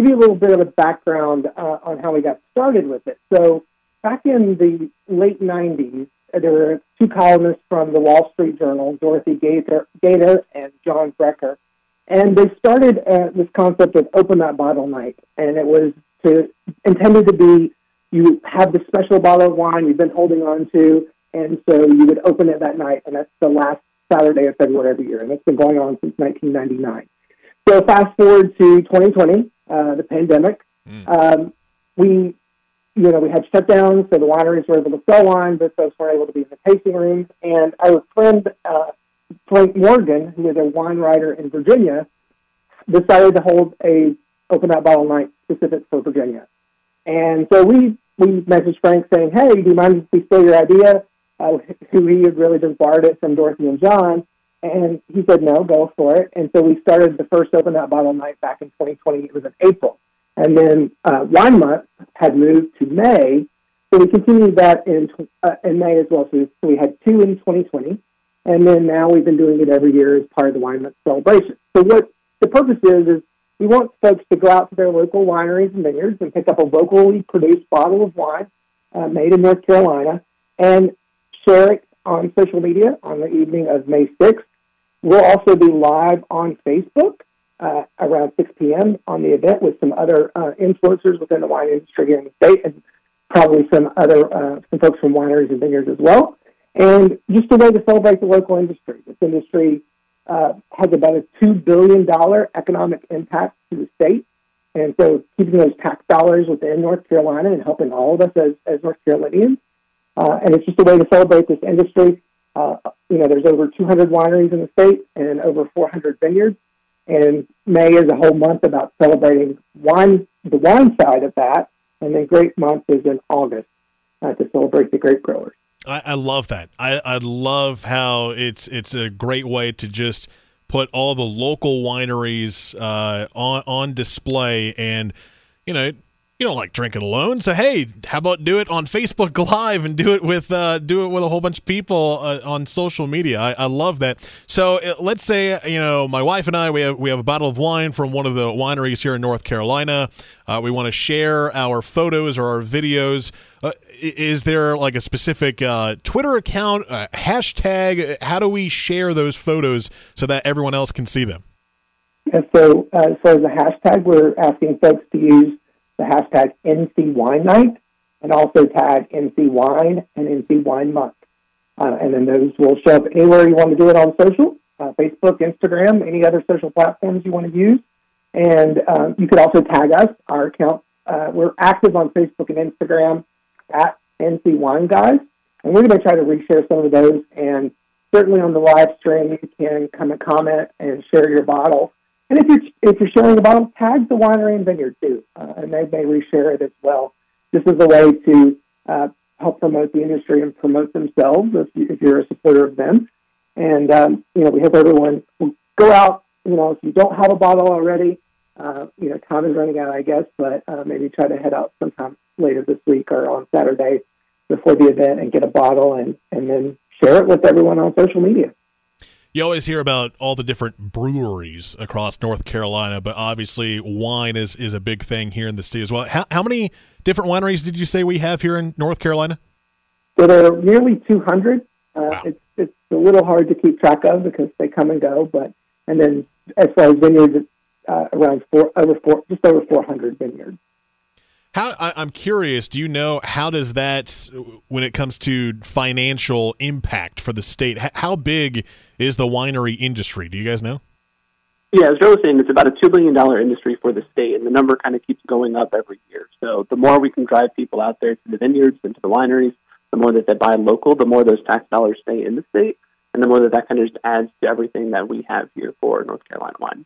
give you a little bit of a background uh, on how we got started with it. So back in the late 90s, there were two columnists from the Wall Street Journal, Dorothy Gaiter, Gaiter and John Brecher, and they started uh, this concept of open that bottle night, and it was to intended to be you have this special bottle of wine you've been holding on to, and so you would open it that night, and that's the last Saturday of February every year, and it's been going on since 1999. So fast forward to 2020, uh, the pandemic. Mm. Um, we you know, we had shutdowns, so the wineries were able to sell wine, but folks weren't able to be in the tasting rooms. And our friend uh, Frank Morgan, who is a wine writer in Virginia, decided to hold a open that bottle night specific for Virginia. And so we we messaged Frank saying, "Hey, do you mind if we steal your idea?" Uh, who he had really just borrowed it from Dorothy and John, and he said, "No, go for it." And so we started the first open that bottle night back in 2020. It was in April. And then uh, Wine Month had moved to May, so we continued that in uh, in May as well. So we had two in 2020, and then now we've been doing it every year as part of the Wine Month celebration. So what the purpose is is we want folks to go out to their local wineries and vineyards and pick up a locally produced bottle of wine uh, made in North Carolina and share it on social media on the evening of May 6th. We'll also be live on Facebook uh, around 6 p.m. on the event with some other uh, influencers within the wine industry here in the state, and probably some other uh, some folks from wineries and vineyards as well. And just a way to celebrate the local industry. This industry uh, has about a two billion dollar economic impact to the state, and so keeping those tax dollars within North Carolina and helping all of us as, as North Carolinians. Uh, and it's just a way to celebrate this industry. You know, there's over 200 wineries in the state and over 400 vineyards. And May is a whole month about celebrating wine, the wine side of that. And then Grape Month is in August uh, to celebrate the grape growers. I, I love that. I, I love how it's it's a great way to just put all the local wineries uh, on on display and you know you don't like drinking alone. So hey, how about do it on Facebook Live and do it with uh, do it with a whole bunch of people uh, on social media. I, I love that. So uh, let's say you know my wife and I we have we have a bottle of wine from one of the wineries here in North Carolina. Uh, we want to share our photos or our videos. Uh, is there like a specific uh, Twitter account, hashtag? How do we share those photos so that everyone else can see them? And so, as far as the hashtag, we're asking folks to use the hashtag NC Wine Night and also tag NC Wine and NC Wine Month. Uh, and then those will show up anywhere you want to do it on social, uh, Facebook, Instagram, any other social platforms you want to use. And uh, you could also tag us. Our account, uh, we're active on Facebook and Instagram at NC Wine Guys. And we're going to try to reshare some of those. And certainly on the live stream, you can come and comment and share your bottle. And if you're if you're sharing a bottle, tag the winery and vineyard too, uh, and they may reshare it as well. This is a way to uh, help promote the industry and promote themselves if, you, if you're a supporter of them. And um, you know, we hope everyone will go out. You know, if you don't have a bottle already, uh, you know, time is running out, I guess, but uh, maybe try to head out sometime later this week or on Saturday before the event and get a bottle and and then share it with everyone on social media you always hear about all the different breweries across North Carolina, but obviously wine is, is a big thing here in the state as well. How, how many different wineries did you say we have here in North Carolina? There are nearly 200. Uh, wow. it's, it's a little hard to keep track of because they come and go, but and then as far as vineyards, it's uh, around four over four, just over 400 vineyards. How I, am curious. Do you know how does that, when it comes to financial impact for the state, how big is the winery industry? Do you guys know? Yeah, as Joe was saying, it's about a two billion dollar industry for the state, and the number kind of keeps going up every year. So the more we can drive people out there to the vineyards and to the wineries, the more that they buy local, the more those tax dollars stay in the state, and the more that that kind of just adds to everything that we have here for North Carolina wine.